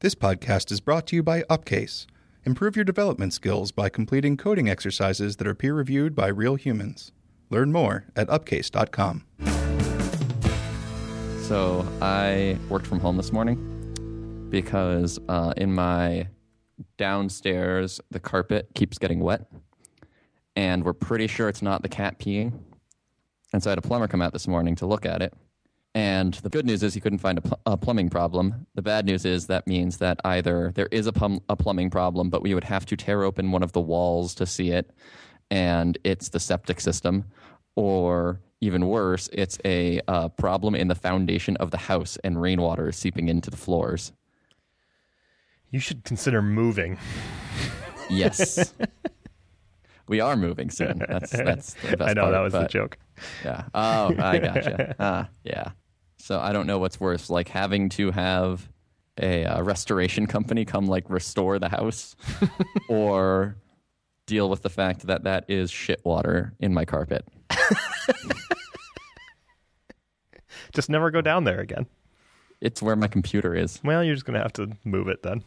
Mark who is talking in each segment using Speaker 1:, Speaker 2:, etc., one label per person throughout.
Speaker 1: This podcast is brought to you by Upcase. Improve your development skills by completing coding exercises that are peer reviewed by real humans. Learn more at upcase.com.
Speaker 2: So I worked from home this morning because uh, in my downstairs the carpet keeps getting wet, and we're pretty sure it's not the cat peeing. And so I had a plumber come out this morning to look at it. And the good news is he couldn't find a, pl- a plumbing problem. The bad news is that means that either there is a, plum- a plumbing problem, but we would have to tear open one of the walls to see it, and it's the septic system, or even worse, it's a uh, problem in the foundation of the house, and rainwater is seeping into the floors.
Speaker 3: You should consider moving.
Speaker 2: Yes. we are moving soon. That's that's the best
Speaker 3: I know
Speaker 2: part,
Speaker 3: that was the joke.
Speaker 2: Yeah. Oh, I gotcha. ah, yeah. So I don't know what's worse, like having to have a uh, restoration company come like restore the house, or deal with the fact that that is shit water in my carpet.
Speaker 3: Just never go down there again.
Speaker 2: It's where my computer is.
Speaker 3: Well, you're just gonna have to move it then.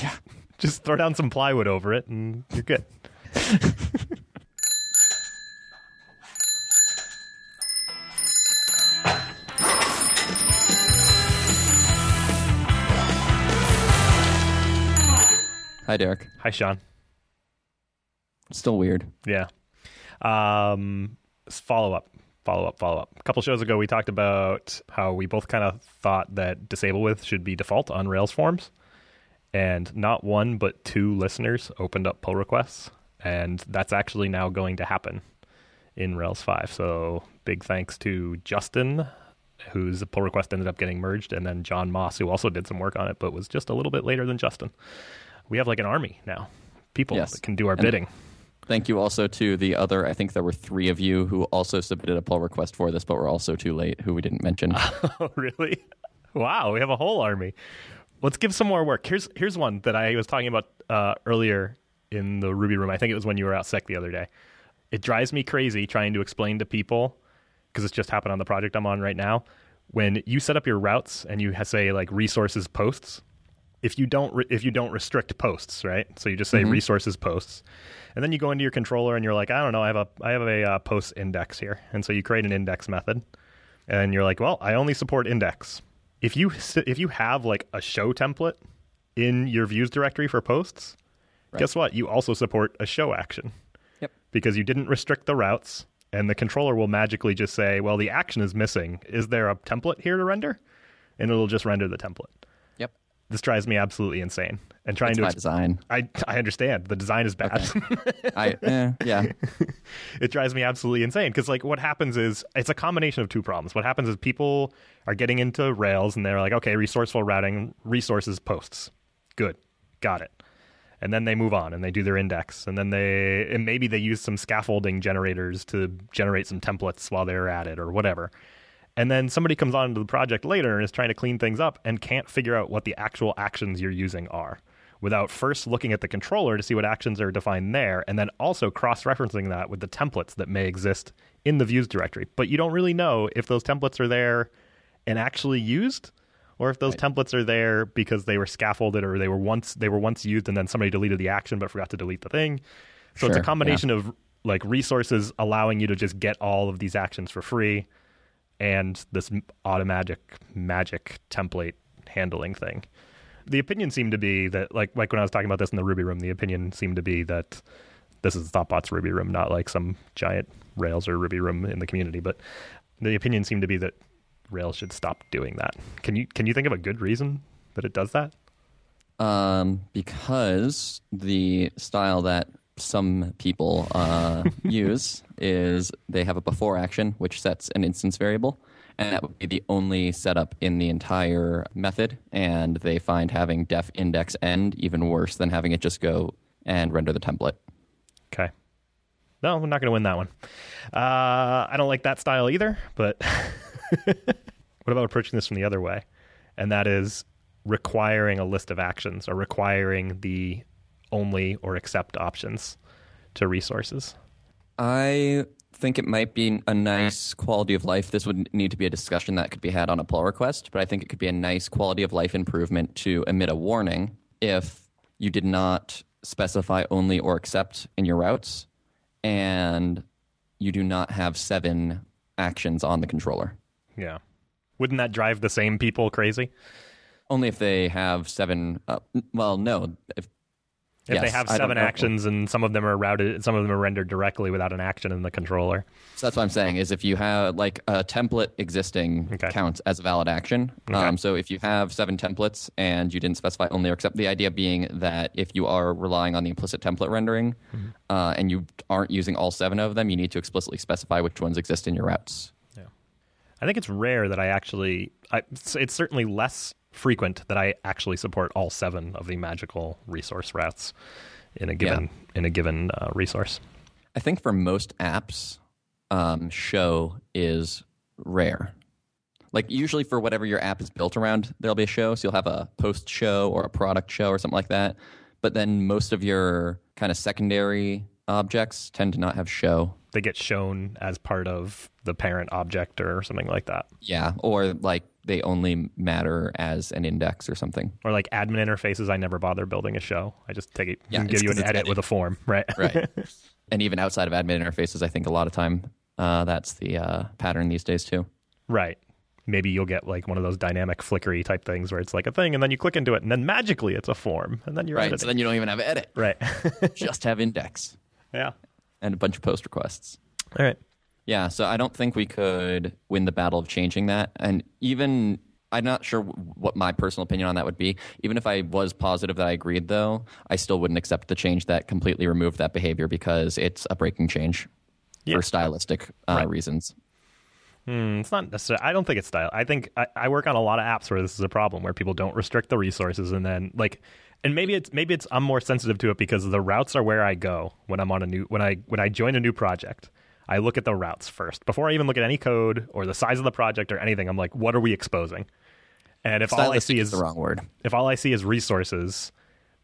Speaker 2: Yeah.
Speaker 3: Just throw down some plywood over it, and you're good.
Speaker 2: Hi, Derek.
Speaker 3: Hi, Sean.
Speaker 2: Still weird.
Speaker 3: Yeah. Um, follow up, follow up, follow up. A couple shows ago, we talked about how we both kind of thought that disable with should be default on Rails forms, and not one but two listeners opened up pull requests, and that's actually now going to happen in Rails five. So big thanks to Justin. Whose pull request ended up getting merged, and then John Moss, who also did some work on it, but was just a little bit later than Justin. We have like an army now, people
Speaker 2: Yes.
Speaker 3: that can do our
Speaker 2: And-
Speaker 3: bidding.
Speaker 2: Thank you also to the other, I think there were three of you who also submitted a pull request for this, but were also too late, who we didn't mention.
Speaker 3: Oh, really? Wow, we have a whole army. Let's give some more work. Here's here's one that I was talking about uh, earlier in the Ruby room. I think it was when you were out sick the other day. It drives me crazy trying to explain to people because it's just happened on the project I'm on right now. When you set up your routes and you say like resources posts, if you don't re- if you don't restrict posts, right? So you just say resources posts, and then you go into your controller and you're like, I don't know, I have a I have a uh, post index here, and so you create an index method, and you're like, well, I only support index. If you if you have like a show template in your views directory for posts, guess what? You also support a show action
Speaker 2: Yep.
Speaker 3: because you didn't restrict the routes, and the controller will magically just say, well, the action is missing. Is there a template here to render? And it'll just render the template. This drives me absolutely insane. And trying
Speaker 2: It's
Speaker 3: to
Speaker 2: by
Speaker 3: ex-
Speaker 2: design.
Speaker 3: I I understand the design is bad.
Speaker 2: I, eh, yeah.
Speaker 3: it drives me absolutely insane because like what happens is it's a combination of two problems. What happens is people are getting into Rails and they're like, okay, resourceful routing, resources posts, good, got it. And then they move on and they do their index, and then they and maybe they use some scaffolding generators to generate some templates while they're at it or whatever. And then somebody comes on to the project later and is trying to clean things up and can't figure out what the actual actions you're using are without first looking at the controller to see what actions are defined there and then also cross referencing that with the templates that may exist in the views directory. But you don't really know if those templates are there and actually used or if those templates are there because they were scaffolded or they were once they were once used and then somebody deleted the action but forgot to delete the thing. So it's a
Speaker 2: Sure,
Speaker 3: combination of like resources allowing you to just get all of these actions for free and this automatic magic template handling thing. The opinion seemed to be that, like, like when I was talking about this in the Ruby room, the opinion seemed to be that this is Thoughtbot's Ruby room, not like some giant Rails or Ruby room in the community. But the opinion seemed to be that Rails should stop doing that. Can you can you think of a good reason that it does that?
Speaker 2: Um, because the style that some people uh, use is they have a before action, which sets an instance variable, and that would be the only setup in the entire method. And they find having def index end even worse than having it just go and render the template.
Speaker 3: Okay. No, I'm not going to win that one. Uh, I don't like that style either, but what about approaching this from the other way? And that is requiring a list of actions or requiring the only or except options to resources.
Speaker 2: I think it might be a nice quality of life. This would need to be a discussion that could be had on a pull request, but I think it could be a nice quality of life improvement to emit a warning if you did not specify only or except in your routes and you do not have seven actions on the controller.
Speaker 3: Yeah. Wouldn't that drive the same people crazy?
Speaker 2: Only if they have seven. Uh, well, no. If,
Speaker 3: If they have seven actions and some of them are routed, some of them are rendered directly without an action in the controller.
Speaker 2: So that's what I'm saying is if you have like a template existing
Speaker 3: Okay.
Speaker 2: counts as a valid action. Um, so if you have seven templates and you didn't specify only or except, the idea being that if you are relying on the implicit template rendering
Speaker 3: Mm-hmm.
Speaker 2: uh, and you aren't using all seven of them, you need to explicitly specify which ones exist in your routes.
Speaker 3: I think it's rare that I actually. I, it's certainly less frequent that I actually support all seven of the magical resource routes in a given in a given uh, resource.
Speaker 2: I think for most apps, um, show is rare. Like usually for whatever your app is built around, there'll be a show. So you'll have a post show or a product show or something like that. But then most of your kind of secondary objects tend to not have show.
Speaker 3: They get shown as part of the parent object or something like that,
Speaker 2: Yeah, or like they only matter as an index or something.
Speaker 3: or like admin interfaces. I never bother building a show. I just take it,
Speaker 2: Yeah,
Speaker 3: and give you an edit
Speaker 2: edit.
Speaker 3: with a form, right?
Speaker 2: Right. and even outside of admin interfaces, I think a lot of time uh, that's the uh, pattern these days too.
Speaker 3: Right. Maybe you'll get like one of those dynamic flickery type things where it's like a thing and then you click into it and then magically it's a form and then you're
Speaker 2: Right.
Speaker 3: editing.
Speaker 2: So then you don't even have edit.
Speaker 3: right.
Speaker 2: Just have index
Speaker 3: yeah.
Speaker 2: and a bunch of post requests.
Speaker 3: All right.
Speaker 2: Yeah, so I don't think we could win the battle of changing that. And even, I'm not sure what my personal opinion on that would be. Even if I was positive that I agreed, though, I still wouldn't accept the change that completely removed that behavior because it's a breaking change
Speaker 3: Yeah.
Speaker 2: for stylistic uh,
Speaker 3: Right.
Speaker 2: reasons.
Speaker 3: Hmm, it's not necessarily. I don't think it's style. I think I, I work on a lot of apps where this is a problem, where people don't restrict the resources, and then like, and maybe it's maybe it's I'm more sensitive to it because the routes are where I go when I'm on a new when I when I join a new project. I look at the routes first before I even look at any code or the size of the project or anything. I'm like, what are we exposing? And if all I see
Speaker 2: is
Speaker 3: is
Speaker 2: the wrong word.
Speaker 3: if all I see is resources,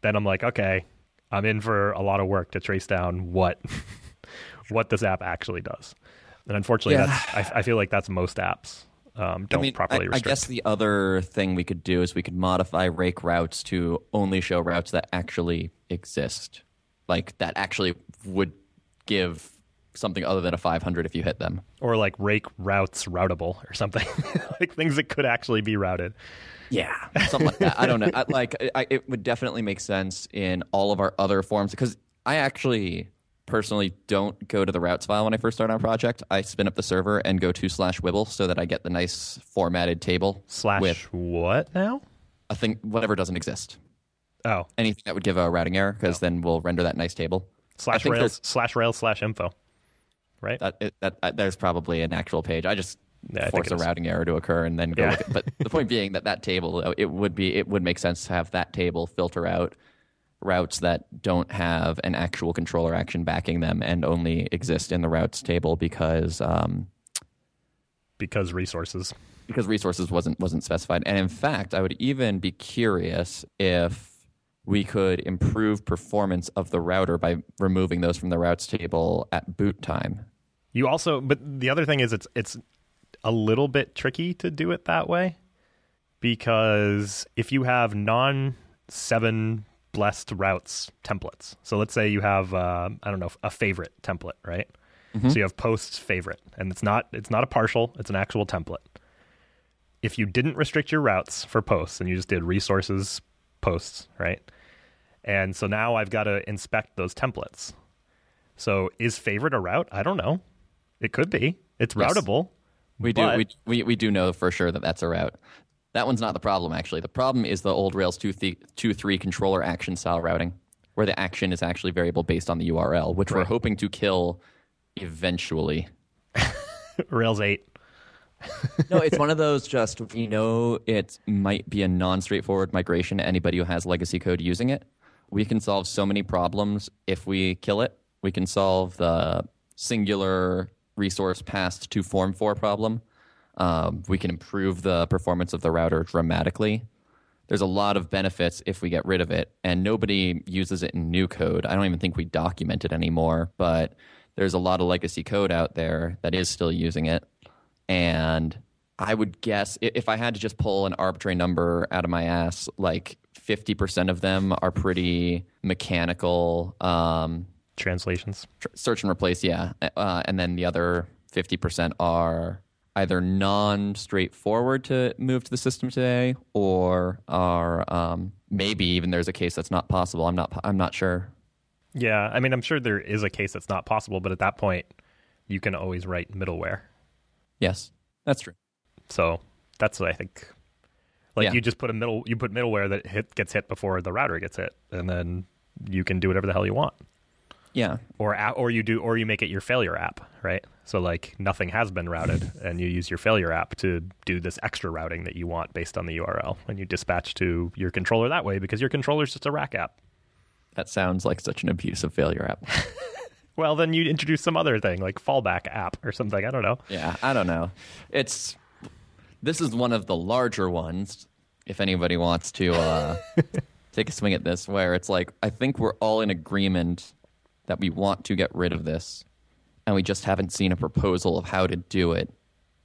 Speaker 3: then I'm like, okay, I'm in for a lot of work to trace down what what this app actually does. And unfortunately,
Speaker 2: Yeah.
Speaker 3: that's I, I feel like that's most apps um, don't
Speaker 2: I mean,
Speaker 3: properly
Speaker 2: I, I guess the other thing we could do is we could modify rake routes to only show routes that actually exist, like that actually would give something other than a 500 if you hit them.
Speaker 3: or like rake routes routable or something like things that could actually be routed.
Speaker 2: Yeah, something like that. I don't know. I, like, I, it would definitely make sense in all of our other forms because I actually personally don't go to the routes file when I first start on a project. I spin up the server and go to slash wibble so that I get the nice formatted table
Speaker 3: Slash
Speaker 2: with
Speaker 3: what now?
Speaker 2: a thing whatever doesn't exist.
Speaker 3: Oh,
Speaker 2: Anything that would give a routing error because then we'll render that nice table.
Speaker 3: slash rails slash rails slash info. Right?
Speaker 2: That, it, that, that there's probably an actual page. I just
Speaker 3: Yeah,
Speaker 2: force a routing error to occur and then go
Speaker 3: Yeah.
Speaker 2: look at. But the point being that that table, uh, it would be it would make sense to have that table filter out routes that don't have an actual controller action backing them and only exist in the routes table because um,
Speaker 3: because resources.
Speaker 2: because resources wasn't wasn't specified. And in fact, I would even be curious if we could improve performance of the router by removing those from the routes table at boot time.
Speaker 3: You also, but the other thing is, it's it's a little bit tricky to do it that way because if you have non seven blessed routes templates, so let's say you have uh, I don't know a favorite template, right? So you have posts favorite, and it's not it's not a partial; it's an actual template. If you didn't restrict your routes for posts and you just did resources posts, right? And so now I've got to inspect those templates. So is favorite a route? I don't know. It could be. It's
Speaker 2: Yes.
Speaker 3: routable.
Speaker 2: We do we, we we do know for sure that that's a route. That one's not the problem actually. The problem is the old Rails 2 th- 2 3 controller action style routing where the action is actually variable based on the URL, which we're hoping to kill eventually.
Speaker 3: Rails 8.
Speaker 2: no, it's one of those just we know it might be a non-straightforward migration to anybody who has legacy code using it. We can solve so many problems if we kill it. We can solve the singular resource passed to form for problem. Um, we can improve the performance of the router dramatically. There's a lot of benefits if we get rid of it, and nobody uses it in new code. I don't even think we document it anymore, but there's a lot of legacy code out there that is still using it. And I would guess if I had to just pull an arbitrary number out of my ass, like 50% of them are pretty mechanical. Um,
Speaker 3: Translations.
Speaker 2: tr- search and replace, yeah. Uh, and then the other 50% are either non straightforward to move to the system today or are um, maybe even there's a case that's not possible. I'm not, I'm not sure.
Speaker 3: Yeah, I mean, I'm sure there is a case that's not possible, but at that point, you can always write middleware.
Speaker 2: Yes, that's true.
Speaker 3: So that's what I think. Like
Speaker 2: Yeah.
Speaker 3: you just put a middle, you put middleware that hit gets hit before the router gets hit, and then you can do whatever the hell you want.
Speaker 2: Yeah.
Speaker 3: Or or you do, or you make it your failure app, right? So like nothing has been routed, and you use your failure app to do this extra routing that you want based on the URL, and you dispatch to your controller that way because your controller's just a rack app.
Speaker 2: That sounds like such an abusive failure app.
Speaker 3: Well, then you introduce some other thing like fallback app or something. I don't know.
Speaker 2: Yeah, I don't know. It's this is one of the larger ones. If anybody wants to uh, take a swing at this, where it's like I think we're all in agreement that we want to get rid of this, and we just haven't seen a proposal of how to do it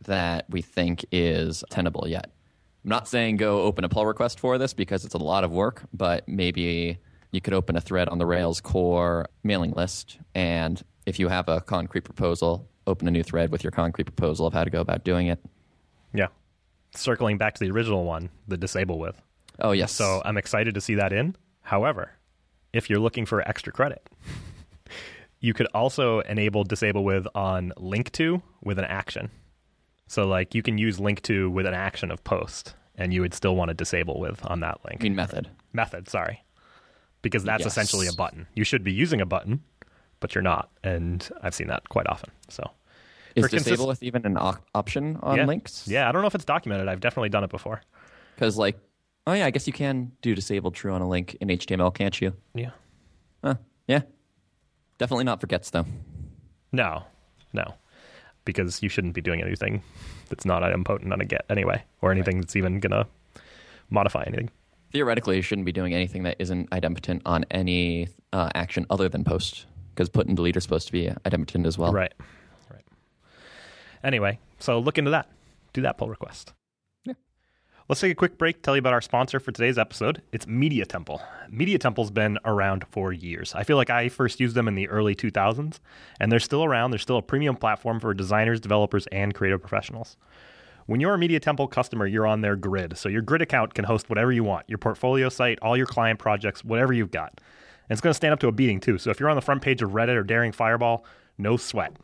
Speaker 2: that we think is tenable yet. I'm not saying go open a pull request for this because it's a lot of work, but maybe you could open a thread on the Rails core mailing list, and if you have a concrete proposal, open a new thread with your concrete proposal of how to go about doing it.
Speaker 3: Yeah. Circling back to the original one, the disable with.
Speaker 2: Oh yes,
Speaker 3: So I'm excited to see that in. However, if you're looking for extra credit, you could also enable disable with on link to with an action. So like you can use link to with an action of post and you would still want to disable with on that link.
Speaker 2: I mean method.
Speaker 3: Method, sorry. Because that's
Speaker 2: Yes.
Speaker 3: essentially a button. You should be using a button, but you're not. And I've seen that quite often. So
Speaker 2: Is
Speaker 3: consist-
Speaker 2: disable with even an op- option on
Speaker 3: yeah.
Speaker 2: links?
Speaker 3: Yeah, I don't know if it's documented. I've definitely done it before.
Speaker 2: Because like, oh yeah, I guess you can do disable true on a link in HTML, can't you?
Speaker 3: Yeah.
Speaker 2: Huh. Yeah. Definitely not for gets though.
Speaker 3: No, no, because you shouldn't be doing anything that's not idempotent on a get anyway, or anything that's even gonna modify anything.
Speaker 2: Theoretically, you shouldn't be doing anything that isn't idempotent on any uh, action other than post, because put and delete are supposed to be idempotent as well.
Speaker 3: Right, right. Anyway, so look into that. Do that pull request. Let's take a quick break. Tell you about our sponsor for today's episode. It's Media Temple. Media Temple's been around for years. I feel like I first used them in the early 2000s, and they're still around. They're still a premium platform for designers, developers, and creative professionals. When you're a Media Temple customer, you're on their grid. So your grid account can host whatever you want your portfolio site, all your client projects, whatever you've got. And it's going to stand up to a beating, too. So if you're on the front page of Reddit or Daring Fireball, no sweat.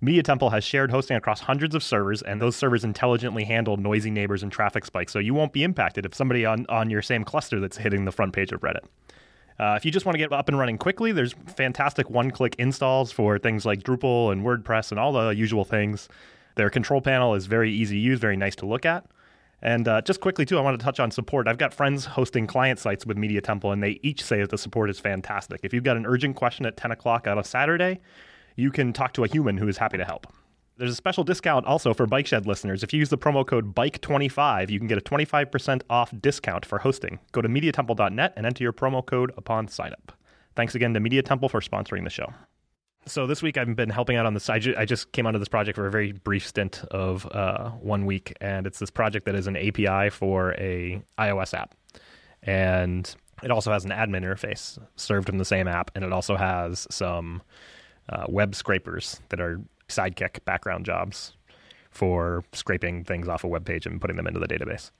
Speaker 3: Media Temple has shared hosting across hundreds of servers, and those servers intelligently handle noisy neighbors and traffic spikes, so you won't be impacted if somebody on, on your same cluster that's hitting the front page of Reddit. Uh, if you just want to get up and running quickly, there's fantastic one click installs for things like Drupal and WordPress and all the usual things. Their control panel is very easy to use, very nice to look at. And uh, just quickly, too, I want to touch on support. I've got friends hosting client sites with Media Temple, and they each say that the support is fantastic. If you've got an urgent question at 10 o'clock on a Saturday, you can talk to a human who is happy to help. There's a special discount also for Bike Shed listeners. If you use the promo code BIKE25, you can get a 25% off discount for hosting. Go to MediaTemple.net and enter your promo code upon signup. Thanks again to Media Temple for sponsoring the show. So this week I've been helping out on this. I, I just came onto this project for a very brief stint of uh, one week, and it's this project that is an API for a iOS app, and it also has an admin interface served from the same app, and it also has some uh, web scrapers that are Sidekiq background jobs for scraping things off a web page and putting them into the database.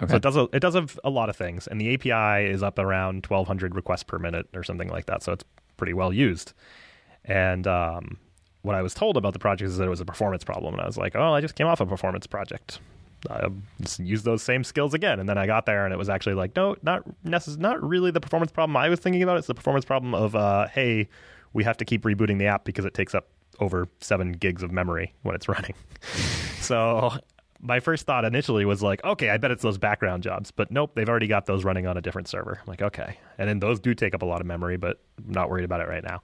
Speaker 2: Okay.
Speaker 3: So it does a, it does a, a lot of things, and the API is up around 1,200 requests per minute or something like that. So it's pretty well used. And um, what I was told about the project is that it was a performance problem, and I was like, "Oh, I just came off a performance project. I just use those same skills again." And then I got there, and it was actually like, "No, not necess- not really the performance problem I was thinking about. It's the performance problem of, uh, hey, we have to keep rebooting the app because it takes up over seven gigs of memory when it's running." so my first thought initially was like, okay, I bet it's those background jobs, but nope, they've already got those running on a different server. I'm like, okay, and then those do take up a lot of memory, but I'm not worried about it right now.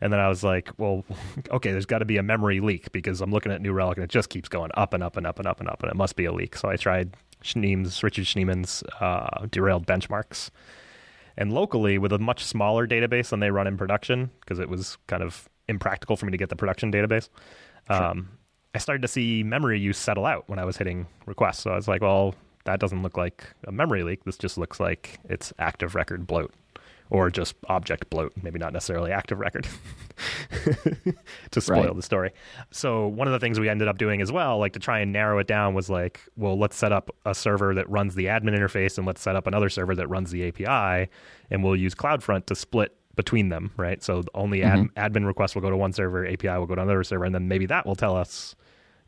Speaker 3: And then I was like, well, okay, there's got to be a memory leak because I'm looking at New Relic and it just keeps going up and up and up and up and up, and it must be a leak. So I tried Schneem's, Richard Schneeman's uh, derailed benchmarks. And locally, with a much smaller database than they run in production, because it was kind of impractical for me to get the production database. Um, I started to see memory use settle out when I was hitting requests. So I was like, well, that doesn't look like a memory leak. This just looks like it's active record bloat or just object bloat, maybe not necessarily active record to spoil
Speaker 2: Right.
Speaker 3: the story. So one of the things we ended up doing as well, like to try and narrow it down, was like, well, let's set up a server that runs the admin interface and let's set up another server that runs the API, and we'll use CloudFront to split between them, right? So only ad, admin requests will go to one server, API will go to another server, and then maybe that will tell us,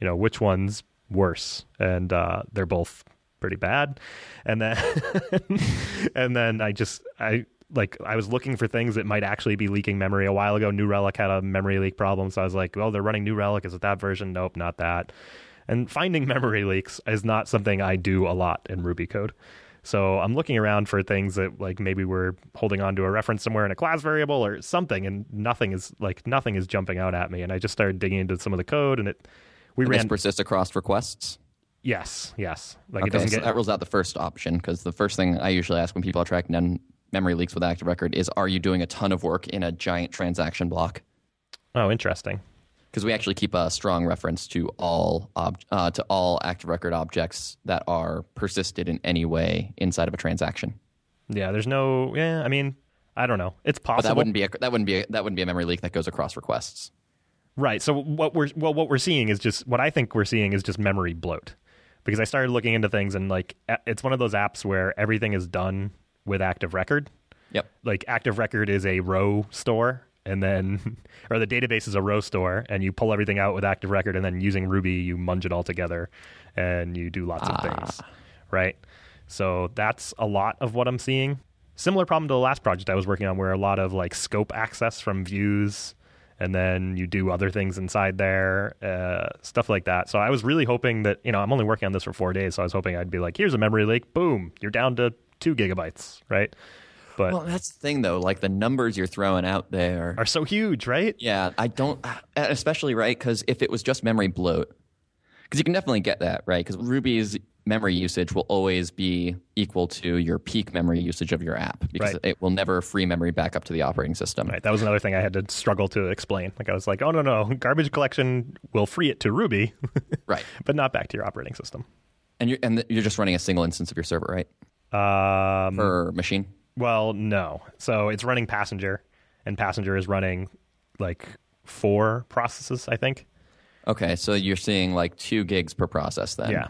Speaker 3: you know, which one's worse, and uh, they're both pretty bad. And then, and then I just I like I was looking for things that might actually be leaking memory. A while ago, New Relic had a memory leak problem, so I was like, well, they're running New Relic. Is it that version? Nope, not that. And finding memory leaks is not something I do a lot in Ruby code. So I'm looking around for things that like maybe we're holding on to a reference somewhere in a class variable or something, and nothing is like nothing is jumping out at me. And I just started digging into some of the code, and it we
Speaker 2: And
Speaker 3: ran
Speaker 2: persist across requests.
Speaker 3: yes, yes, like it doesn't
Speaker 2: so
Speaker 3: get
Speaker 2: that rules out the first option because the first thing I usually ask when people are tracking down memory leaks with Active Record is, are you doing a ton of work in a giant transaction block?
Speaker 3: oh interesting.
Speaker 2: Because we actually keep a strong reference to all ob- uh, to all Active Record objects that are persisted in any way inside of a transaction.
Speaker 3: Yeah, there's no. Yeah, I mean, I don't know. It's possible.
Speaker 2: But that wouldn't be a, that wouldn't be a, that wouldn't be a memory leak that goes across requests.
Speaker 3: Right. So what we're well, what we're seeing is just what I think we're seeing is just memory bloat, because I started looking into things and like it's one of those apps where everything is done with Active Record.
Speaker 2: Yep.
Speaker 3: Like Active Record is a row store, and then or the database is a row store, and you pull everything out with Active Record, and then using Ruby you munge it all together, and you do lots of things. Right. So that's a lot of what I'm seeing. Similar problem to the last project I was working on, where a lot of like scope access from views and then you do other things inside there, uh, stuff like that. So I was really hoping that you know I'm only working on this for four days, so I was hoping I'd be like, here's a memory leak, boom, you're down to two gigabytes, right? But
Speaker 2: Well, that's the thing though. Like the numbers you're throwing out there
Speaker 3: are so huge, right?
Speaker 2: Yeah, I don't, uh, especially right because if it was just memory bloat, because you can definitely get that right because Ruby's memory usage will always be equal to your peak memory usage of your app because
Speaker 3: Right.
Speaker 2: it will never free memory back up to the operating system.
Speaker 3: Right, that was another thing I had to struggle to explain. Like I was like, oh no no, garbage collection will free it to Ruby,
Speaker 2: Right,
Speaker 3: but not back to your operating system.
Speaker 2: and you're and you're just running a single instance of your server, right,
Speaker 3: Um,
Speaker 2: per machine.
Speaker 3: Well, no. So it's running Passenger, and Passenger is running like four processes, I think.
Speaker 2: Okay, so you're seeing like two gigs per process then.
Speaker 3: Yeah.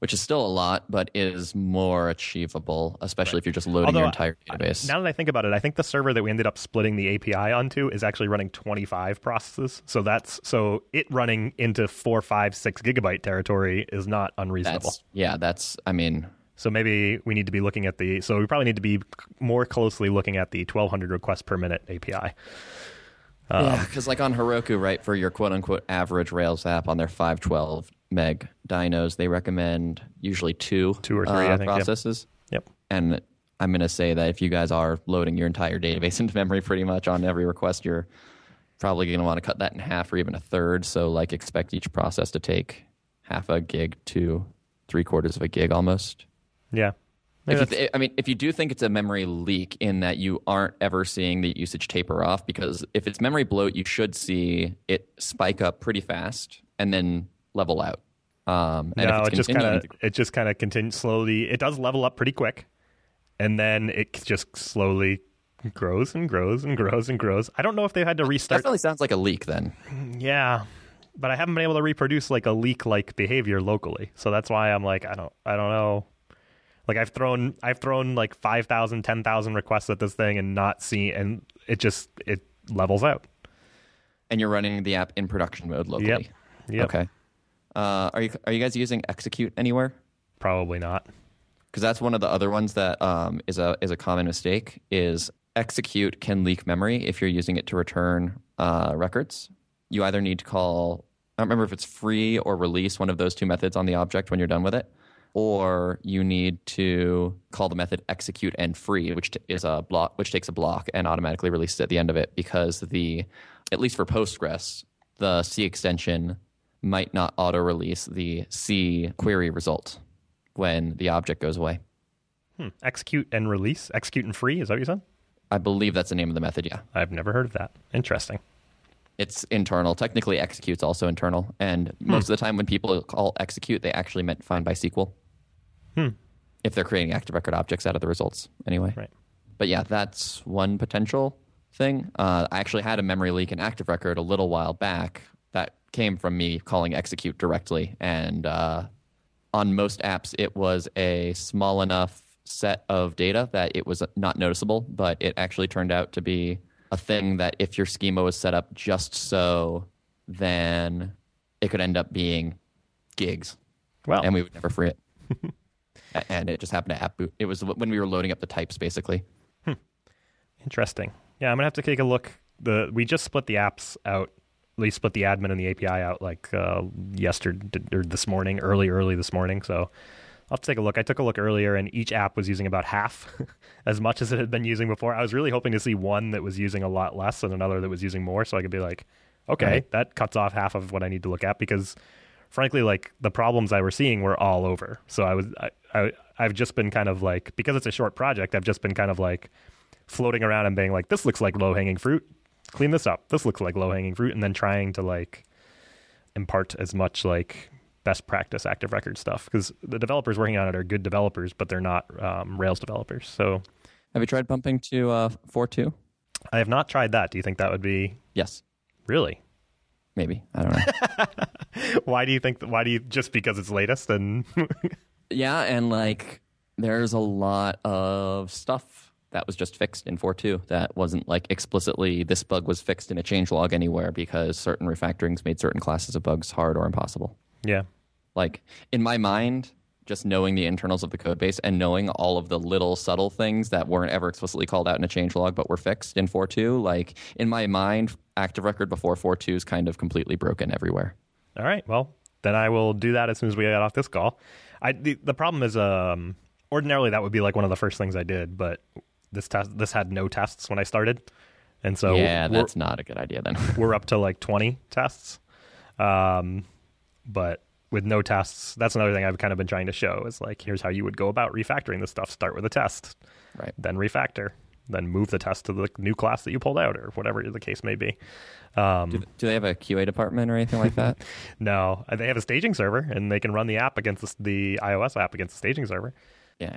Speaker 2: which is still a lot, but is more achievable, especially if you're just loading
Speaker 3: Although,
Speaker 2: your entire database.
Speaker 3: Now that I think about it, I think the server that we ended up splitting the API onto is actually running 25 processes. So that's so it running into four, five, six gigabyte territory is not unreasonable.
Speaker 2: that's yeah, that's I mean
Speaker 3: So maybe we need to be looking at the. So we probably need to be more closely looking at the 1200 requests per minute API.
Speaker 2: Yeah, because like on Heroku, right, for your quote unquote average Rails app on their 512 meg dynos, they recommend usually two,
Speaker 3: Two or three,
Speaker 2: uh,
Speaker 3: think,
Speaker 2: processes.
Speaker 3: Yep.
Speaker 2: And I'm going to say that if you guys are loading your entire database into memory pretty much on every request, you're probably going to want to cut that in half or even a third. So, like, expect each process to take half a gig to three quarters of a gig almost.
Speaker 3: Yeah.
Speaker 2: If you I mean, if you do think it's a memory leak in that you aren't ever seeing the usage taper off, because if it's memory bloat, you should see it spike up pretty fast and then level out. Um, and
Speaker 3: no, it just kind of it just kind of continues slowly. It does level up pretty quick, and then it just slowly grows and grows and grows and grows. I don't know if they had to restart.
Speaker 2: definitely sounds like a leak. Then
Speaker 3: Yeah, but I haven't been able to reproduce like a leak like behavior locally, so that's why I'm like I don't I don't know. Like I've thrown I've thrown like 5,000, 10,000 requests at this thing and not see and it just it levels out.
Speaker 2: and you're running the app in production mode locally.
Speaker 3: Yep. Yep.
Speaker 2: Okay. Uh, are you are you guys using execute anywhere?
Speaker 3: Probably not.
Speaker 2: because that's one of the other ones that um, is a is a common mistake. Is execute can leak memory if you're using it to return uh, records. You either need to call I don't remember if it's free or release one of those two methods on the object when you're done with it, or you need to call the method execute and free, which t- is a block which takes a block and automatically releases at the end of it because the at least for Postgres the C extension might not auto release the C query result when the object goes away.
Speaker 3: Hmm. Execute and release. Execute and free. Is that what you said?
Speaker 2: I believe that's the name of the method. Yeah.
Speaker 3: I've never heard of that. Interesting.
Speaker 2: It's internal. Technically, execute's also internal. And
Speaker 3: Hmm.
Speaker 2: most of the time when people call execute, they actually meant find by SQL.
Speaker 3: Hmm.
Speaker 2: If they're creating active record objects out of the results, anyway.
Speaker 3: Right.
Speaker 2: But yeah, that's one potential thing. Uh, I actually had a memory leak in active record a little while back that came from me calling execute directly. And uh, on most apps, it was a small enough set of data that it was not noticeable, but it actually turned out to be a thing that if your schema was set up just so, then it could end up being gigs,
Speaker 3: Well,
Speaker 2: and we would never free it. And it just happened to app boot. It was when we were loading up the types, basically.
Speaker 3: Interesting. Yeah, I'm gonna have to take a look. The we just split the apps out. We split the admin and the API out like uh, yesterday or this morning, early, early this morning. So I'll have to take a look. I took a look earlier, and each app was using about half as much as it had been using before. I was really hoping to see one that was using a lot less and another that was using more, so I could be like, okay,
Speaker 2: Right.
Speaker 3: that cuts off half of what I need to look at because, frankly, like the problems I were seeing were all over. So I was, I, I, I've just been kind of like because it's a short project. I've just been kind of like floating around and being like, this looks like low hanging fruit. Clean this up. This looks like low hanging fruit, and then trying to like impart as much like best practice active record stuff because the developers working on it are good developers, but they're not um, Rails developers. So
Speaker 2: Have you tried bumping to uh, 4.2?
Speaker 3: I have not tried that. Do you think that would be
Speaker 2: Yes,
Speaker 3: really?
Speaker 2: maybe. I don't know.
Speaker 3: why do you think? Why do you just because it's latest and
Speaker 2: Yeah, and like there's a lot of stuff that was just fixed in 4.2 that wasn't like explicitly this bug was fixed in a change log anywhere because certain refactorings made certain classes of bugs hard or impossible.
Speaker 3: yeah,
Speaker 2: Like in my mind, just knowing the internals of the code base and knowing all of the little subtle things that weren't ever explicitly called out in a change log but were fixed in 4.2, like in my mind, active record before 4.2 is kind of completely broken everywhere.
Speaker 3: All right. Well, then I will do that as soon as we get off this call. I the, the problem is um ordinarily that would be like one of the first things I did, but this test this had no tests when I started. And so
Speaker 2: yeah, that's not a good idea then.
Speaker 3: we're up to like 20 tests. Um but with no tests, that's another thing I've kind of been trying to show is like here's how you would go about refactoring this stuff. Start with a test,
Speaker 2: right.
Speaker 3: then refactor, then move the test to the new class that you pulled out or whatever the case may be. Um,
Speaker 2: Do, do they have a QA department or anything like that?
Speaker 3: No, uh, they have a staging server, and they can run the app against the, the iOS app against the staging server.
Speaker 2: Yeah,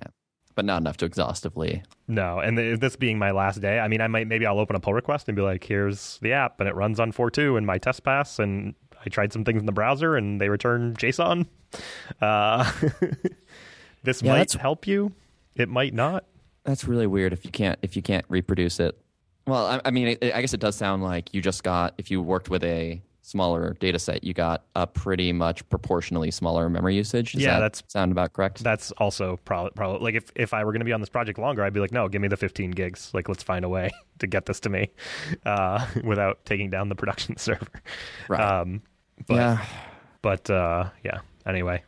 Speaker 2: but not enough to exhaustively.
Speaker 3: No, and th- this being my last day, I mean, I might maybe I'll open a pull request and be like, "Here's the app, and it runs on 4.2 and my test pass, and I tried some things in the browser, and they return JSON." Uh, this
Speaker 2: Yeah,
Speaker 3: might help you. It might not.
Speaker 2: That's really weird if you can't if you can't reproduce it. Well, I, I mean, it, I guess it does sound like you just got if you worked with a smaller data set, you got a pretty much proportionally smaller memory usage. Does
Speaker 3: Yeah,
Speaker 2: that
Speaker 3: that's-
Speaker 2: sound about correct.
Speaker 3: That's also probably probably like if if I were going to be on this project longer, I'd be like, "No, give me the 15 gigs. Like, let's find a way to get this to me uh, without taking down the production server."
Speaker 2: Right.
Speaker 3: Um, but,
Speaker 2: yeah,
Speaker 3: but uh, yeah. Anyway,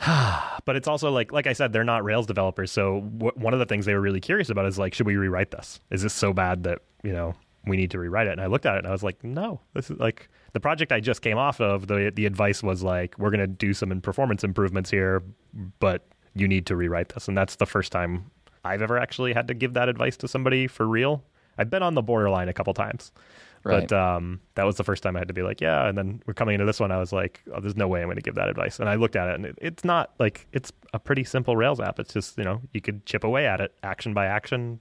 Speaker 3: but it's also like like I said, they're not Rails developers. So w- one of the things they were really curious about is like, should we rewrite this? Is this so bad that you know we need to rewrite it? And I looked at it and I was like, no, this is like the project I just came off of. The the advice was like, we're going to do some performance improvements here, but you need to rewrite this. And that's the first time I've ever actually had to give that advice to somebody for real. I've been on the borderline a couple times.
Speaker 2: Right.
Speaker 3: But um, that was the first time I had to be like, yeah. And then we're coming into this one. I was like, oh, there's no way I'm going to give that advice. And I looked at it, and it, it's not like it's a pretty simple Rails app. It's just you know you could chip away at it, action by action,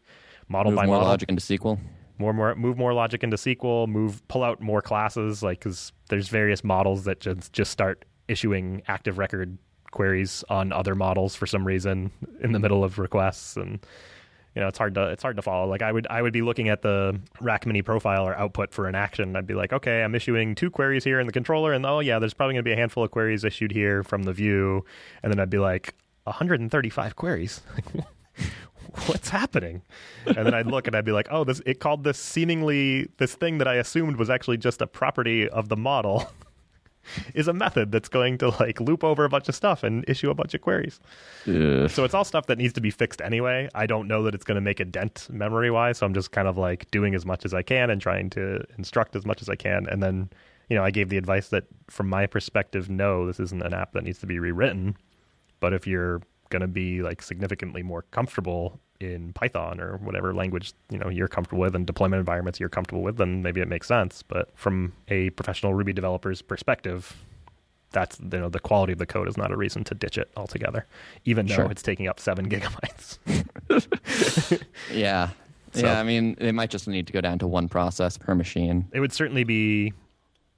Speaker 3: model
Speaker 2: move
Speaker 3: by
Speaker 2: more
Speaker 3: model,
Speaker 2: logic into SQL.
Speaker 3: more more move more logic into SQL, move pull out more classes, like because there's various models that just just start issuing active record queries on other models for some reason in the middle of requests and you know it's hard to it's hard to follow. Like i would i would be looking at the rack mini profiler output for an action. I'd be like okay i'm issuing two queries here in the controller and oh yeah there's probably going to be a handful of queries issued here from the view. And then i'd be like 135 queries? What's happening? And then i'd look and i'd be like oh this it called this seemingly this thing that i assumed was actually just a property of the model is a method that's going to like loop over a bunch of stuff and issue a bunch of queries
Speaker 2: Ugh.
Speaker 3: so it's all stuff that needs to be fixed anyway. I don't know that it's going to make a dent memory wise, so I'm just kind of like doing as much as I can and trying to instruct as much as I can. And then, you know, I gave the advice that from my perspective, no, this isn't an app that needs to be rewritten. But if you're going to be like significantly more comfortable in Python or whatever language you know you're comfortable with and deployment environments you're comfortable with, then maybe it makes sense. But from a professional Ruby developer's perspective, that's you know the quality of the code is not a reason to ditch it altogether, even though
Speaker 2: Sure.
Speaker 3: it's taking up seven gigabytes.
Speaker 2: Yeah.
Speaker 3: So-
Speaker 2: Yeah, I mean, they might just need to go down to one process per machine.
Speaker 3: it would certainly be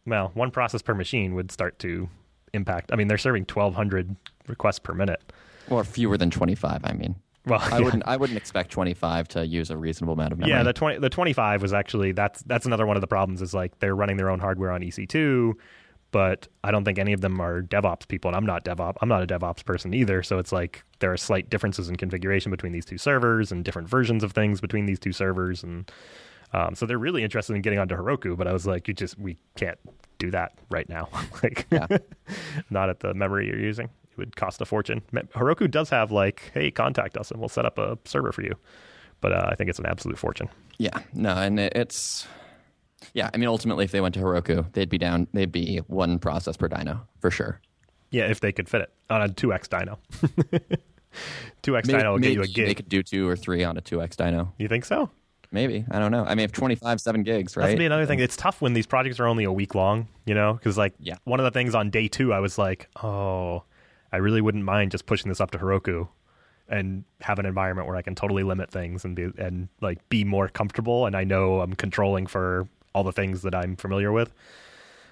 Speaker 3: well one process per machine would start to impact. I mean, they're serving twelve hundred requests per minute.
Speaker 2: Or fewer than 25, I mean.
Speaker 3: Well,
Speaker 2: I
Speaker 3: yeah.
Speaker 2: wouldn't I wouldn't expect 25 to use a reasonable amount of memory.
Speaker 3: Yeah, the twenty the twenty five was actually that's that's another one of the problems is like they're running their own hardware on EC two, but I don't think any of them are DevOps people, and I'm not DevOps. I'm not a DevOps person either. So it's like there are slight differences in configuration between these two servers and different versions of things between these two servers, and um, so they're really interested in getting onto Heroku. But I was like, you just we can't do that right now. like,
Speaker 2: Yeah.
Speaker 3: not at the memory you're using. It would cost a fortune. Heroku does have like, hey, contact us and we'll set up a server for you. But uh, I think it's an absolute fortune.
Speaker 2: Yeah, no, and it's yeah. I mean, ultimately, if they went to Heroku, they'd be down. They'd be one process per dyno for sure.
Speaker 3: Yeah, if they could fit it on a 2x dyno. 2x
Speaker 2: Maybe,
Speaker 3: dyno will get you a
Speaker 2: maybe
Speaker 3: gig.
Speaker 2: They could do two or three on a two x dyno.
Speaker 3: You think so?
Speaker 2: Maybe I don't know. I mean, if 25 seven gigs, right?
Speaker 3: That's be another thing. It's tough when these projects are only a week long, you know, because like
Speaker 2: Yeah.
Speaker 3: one of the things on day two, I was like, oh, I really wouldn't mind just pushing this up to Heroku and have an environment where I can totally limit things and be and like be more comfortable, and I know I'm controlling for all the things that I'm familiar with,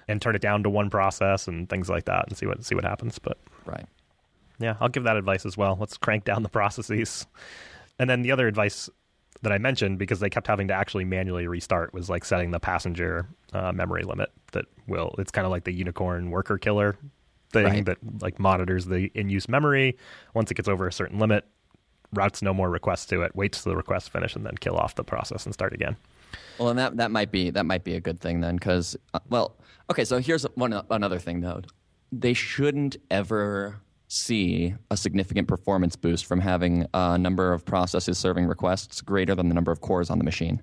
Speaker 3: and turn it down to one process and things like that, and see what see what happens. But
Speaker 2: Right.
Speaker 3: yeah, I'll give that advice as well. Let's crank down the processes. And then the other advice that I mentioned, because they kept having to actually manually restart, was like setting the passenger uh, memory limit. That will, it's kind of like the unicorn worker killer thing
Speaker 2: Right.
Speaker 3: that like monitors the in use memory. Once it gets over a certain limit, routes no more requests to it, waits till the request finish, and then kill off the process and start again.
Speaker 2: Well, and that that might be that might be a good thing then, because uh, well, okay. So here's one another thing though. They shouldn't ever see a significant performance boost from having a number of processes serving requests greater than the number of cores on the machine.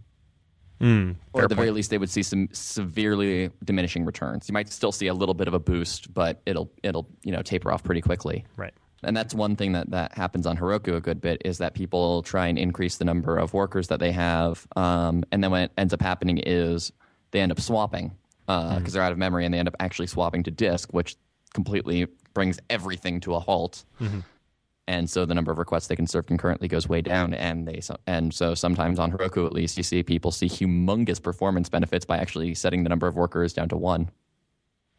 Speaker 2: Or
Speaker 3: Hmm,
Speaker 2: at the very least, they would see some severely diminishing returns. You might still see a little bit of a boost, but it'll it'll you know taper off pretty quickly.
Speaker 3: Right.
Speaker 2: And that's one thing that, that happens on Heroku a good bit is that people try and increase the number of workers that they have. Um, and then what ends up happening is they end up swapping because they're out of memory and they end up actually swapping to disk, which completely brings everything to a halt. And so the number of requests they can serve concurrently goes way down. And they so, and so sometimes on Heroku, at least, you see people see humongous performance benefits by actually setting the number of workers down to one.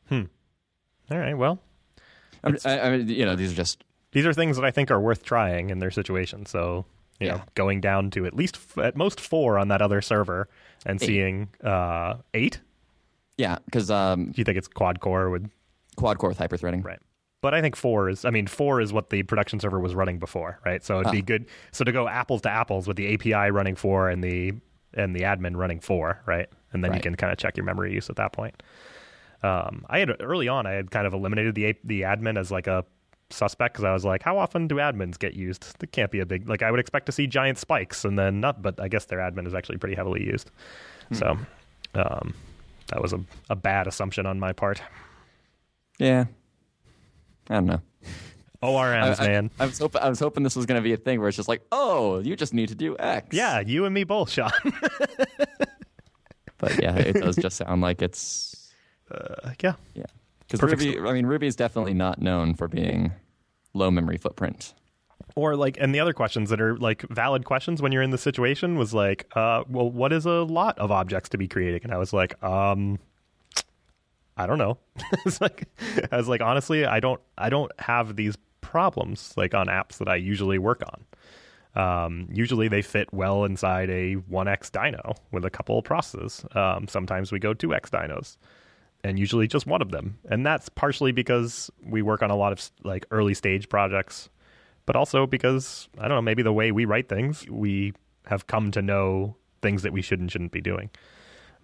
Speaker 3: Hmm all right. Well,
Speaker 2: I, I, I mean, you know, these are just
Speaker 3: these are things that I think are worth trying in their situation. So, you know,
Speaker 2: Yeah.
Speaker 3: going down to at least at most four on that other server and
Speaker 2: Eight.
Speaker 3: seeing uh, eight.
Speaker 2: yeah, because um,
Speaker 3: Do you think it's quad core would
Speaker 2: quad core with hyperthreading.
Speaker 3: right? But I think four is. I mean, four is what the production server was running before, right? So it'd be
Speaker 2: Ah.
Speaker 3: good. So to go apples to apples with the API running four and the and the admin running four, right? And then you can kind of check your memory use at that point. Um, I had early on, I had kind of eliminated the the admin as like a suspect because I was like, how often do admins get used? That can't be a big like I would expect to see giant spikes and then not, but I guess their admin is actually pretty heavily used. So um, that was a, a bad assumption on my part.
Speaker 2: Yeah. I don't know.
Speaker 3: ORMs,
Speaker 2: I, I-
Speaker 3: man.
Speaker 2: I, was hoping I was hoping this was going to be a thing where it's just like, oh, you just need to do X.
Speaker 3: yeah, you and me both, Sean.
Speaker 2: But yeah, it does just sound like it's
Speaker 3: uh, yeah.
Speaker 2: yeah. Because Ruby, I mean, Ruby is definitely not known for being low memory footprint.
Speaker 3: Or like, and the other questions that are like valid questions when you're in the situation was like, uh, well, what is a lot of objects to be creating? And I was like, um, I don't know. it's like, I was like, honestly, I don't, I don't have these problems like on apps that I usually work on. Um, usually they fit well inside a 1x dyno with a couple of processes. Um, sometimes we go 2x dynos and usually just one of them. And that's partially because we work on a lot of like early stage projects, but also because I don't know, maybe the way we write things, we have come to know things that we should and shouldn't be doing.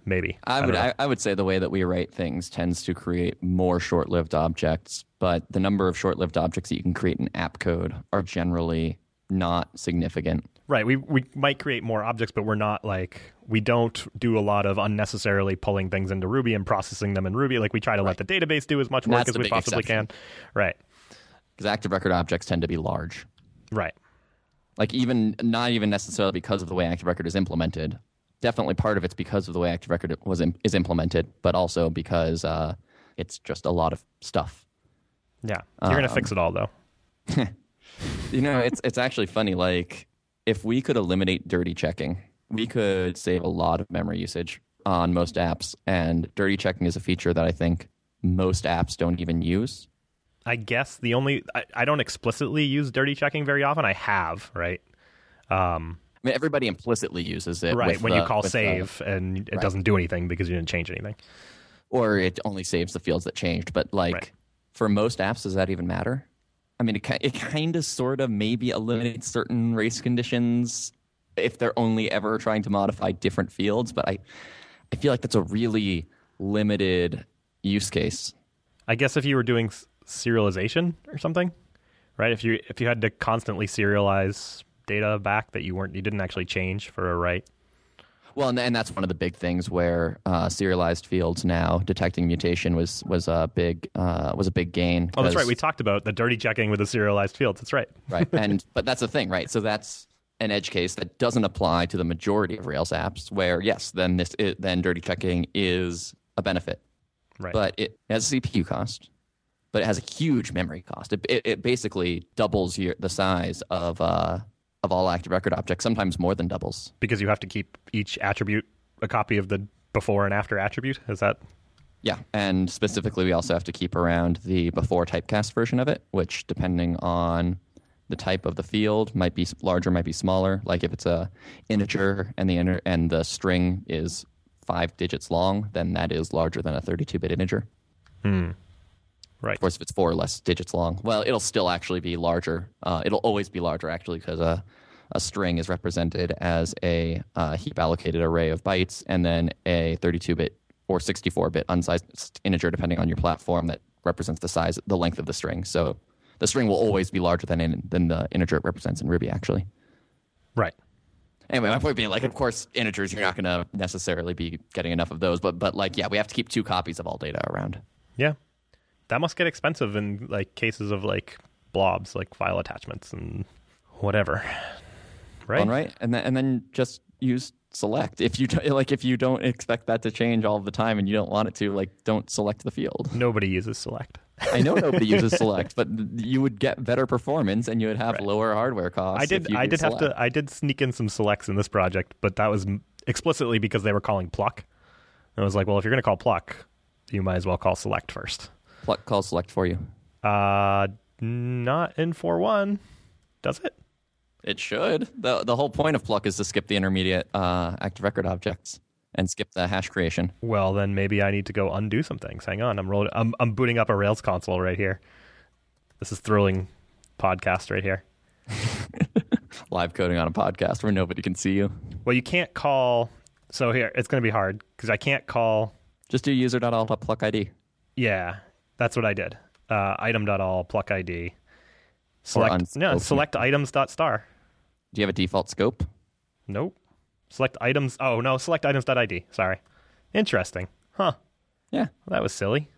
Speaker 3: Maybe
Speaker 2: I
Speaker 3: don't
Speaker 2: would
Speaker 3: know.
Speaker 2: I, I would say the way that we write things tends to create more short-lived objects, but the number of short-lived objects that you can create in app code are generally not significant.
Speaker 3: Right. We we might create more objects, but we're not like we don't do a lot of unnecessarily pulling things into Ruby and processing them in Ruby. Like we try to let the database do as much
Speaker 2: And
Speaker 3: work as we possibly
Speaker 2: exception.
Speaker 3: can. Right.
Speaker 2: Because active record objects tend to be large.
Speaker 3: Right.
Speaker 2: Like even not even necessarily because of the way Active Record is implemented. Definitely part of it's because of the way Active Record was is implemented, but also because uh, it's just a lot of stuff.
Speaker 3: Yeah, you're gonna
Speaker 2: Um,
Speaker 3: fix it all though.
Speaker 2: You know, it's it's actually funny. Like if we could eliminate dirty checking, we could save a lot of memory usage on most apps. And dirty checking is a feature that I think most apps don't even use.
Speaker 3: I guess the only I, I don't explicitly use dirty checking very often. I have right. Um,
Speaker 2: I mean, everybody implicitly uses it,
Speaker 3: right when
Speaker 2: the-
Speaker 3: you call
Speaker 2: with the-
Speaker 3: save and it
Speaker 2: right.
Speaker 3: doesn't do anything because you didn't change anything.
Speaker 2: or it only saves the fields that changed. But like
Speaker 3: Right.
Speaker 2: for most apps, does that even matter? I mean, it it kind of sort of maybe eliminates certain race conditions if they're only ever trying to modify different fields. But I I feel like that's a really limited use case.
Speaker 3: I guess if you were doing serialization or something, right? If you if you had to constantly serialize data back that you weren't you didn't actually change for a write.
Speaker 2: Well, and, and that's one of the big things where uh, serialized fields now detecting mutation was was a big uh, was a big gain.
Speaker 3: Oh, that's right. We talked about the dirty checking with the serialized fields. That's right.
Speaker 2: right and but that's the thing right so that's an edge case that doesn't apply to the majority of rails apps where yes then this it, then dirty checking is a benefit
Speaker 3: Right.
Speaker 2: but it has a cpu cost but it has a huge memory cost it, it, it basically doubles your, the size of uh, of all active record objects sometimes more than doubles.
Speaker 3: Because you have to keep each attribute a copy of the before and after attribute. Is that?
Speaker 2: Yeah and specifically we also have to keep around the before typecast version of it which depending on the type of the field might be larger might be smaller. Like if it's a integer and the inter- and the string is five digits long then that is larger than a 32-bit integer hmm.
Speaker 3: Right?
Speaker 2: of course if it's four or less digits long well it'll still actually be larger uh, it'll always be larger actually because a, a string is represented as a uh, heap allocated array of bytes and then a 32-bit or 64-bit unsized integer depending on your platform that represents the size the length of the string so the string will always be larger than in, than the integer it represents in ruby actually
Speaker 3: Right.
Speaker 2: anyway my point being like of course integers you're not going to necessarily be getting enough of those but but like yeah we have to keep two copies of all data around
Speaker 3: Yeah. That must get expensive in like cases of like blobs, like file attachments and whatever. Right.
Speaker 2: Well, right, and then and then just use select if you like if you don't expect that to change all the time and you don't want it to like don't select the field.
Speaker 3: Nobody uses select.
Speaker 2: I know nobody uses select, but you would get better performance and you would have
Speaker 3: Right.
Speaker 2: lower hardware costs.
Speaker 3: I did. I did have to. I did sneak in some selects in this project, but that was explicitly because they were calling pluck. And I was like, well, if you're going to call pluck, you might as well call select first.
Speaker 2: Pluck call select for you.
Speaker 3: Uh, not in four one, does it?
Speaker 2: It should. the The whole point of pluck is to skip the intermediate uh, active record objects and skip the hash creation.
Speaker 3: Well, then maybe I need to go undo some things. Hang on, I'm rolling. I'm, I'm booting up a Rails console right here. This is thrilling podcast right here.
Speaker 2: Live coding on a podcast where nobody can see you.
Speaker 3: Well, you can't call. So here, it's going to be hard because I can't call.
Speaker 2: Just do user.all.pluck ID.
Speaker 3: Yeah, that's what I did. Uh, item.all pluck ID. Select
Speaker 2: uns-
Speaker 3: no select items dot star.
Speaker 2: Do you have a default scope?
Speaker 3: Nope. Select items. Oh no, select items dot ID. Sorry. Interesting. Huh.
Speaker 2: Yeah.
Speaker 3: Well, that was silly.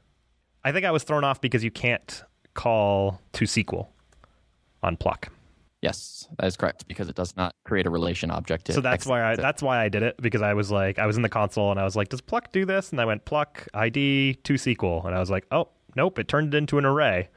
Speaker 3: I think I was thrown off because you can't call to SQL on pluck.
Speaker 2: Yes, that is correct because it does not create a relation object.
Speaker 3: So that's why I that's why I did it because I was like I was in the console and I was like, does pluck do this? And I went pluck ID to SQL and I was like, oh nope, it turned it into an array.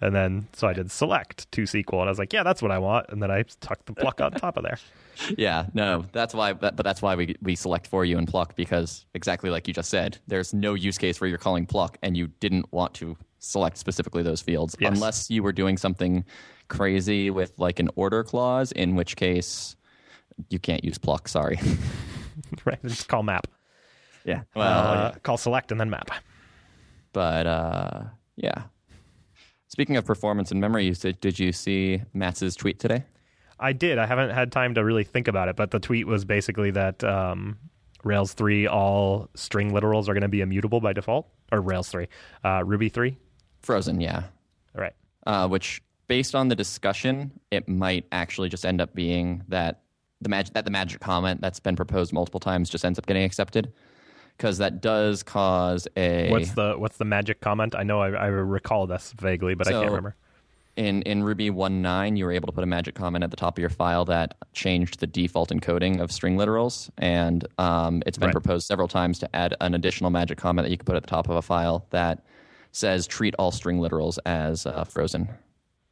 Speaker 3: And then so I did select to SQL and I was like, yeah, that's what I want. And then I tucked the pluck on top of there.
Speaker 2: Yeah, no, that's why. But, that's why we we select for you and pluck because exactly like you just said, there's no use case where you're calling pluck and you didn't want to select specifically those fields
Speaker 3: Yes.
Speaker 2: unless you were doing something crazy with like an order clause, in which case you can't use pluck. Sorry.
Speaker 3: right. Just call map.
Speaker 2: yeah. Well,
Speaker 3: Uh,
Speaker 2: yeah.
Speaker 3: call select and then map.
Speaker 2: But uh, yeah. Speaking of performance and memory usage, did you see Matz tweet today?
Speaker 3: I did. I haven't had time to really think about it, but the tweet was basically that um, Rails 3, all string literals are going to be immutable by default, or Rails 3, uh, Ruby 3.
Speaker 2: Frozen, yeah.
Speaker 3: Right.
Speaker 2: uh, which based on the discussion, it might actually just end up being that the magic that the magic comment that's been proposed multiple times just ends up getting accepted because that does cause a
Speaker 3: What's the what's the magic comment? I know I, I recall this vaguely, but I can't remember.
Speaker 2: in in Ruby 1.9, you were able to put a magic comment at the top of your file that changed the default encoding of string literals, and um, it's been
Speaker 3: Right.
Speaker 2: proposed several times to add an additional magic comment that you could put at the top of a file that says treat all string literals as uh, frozen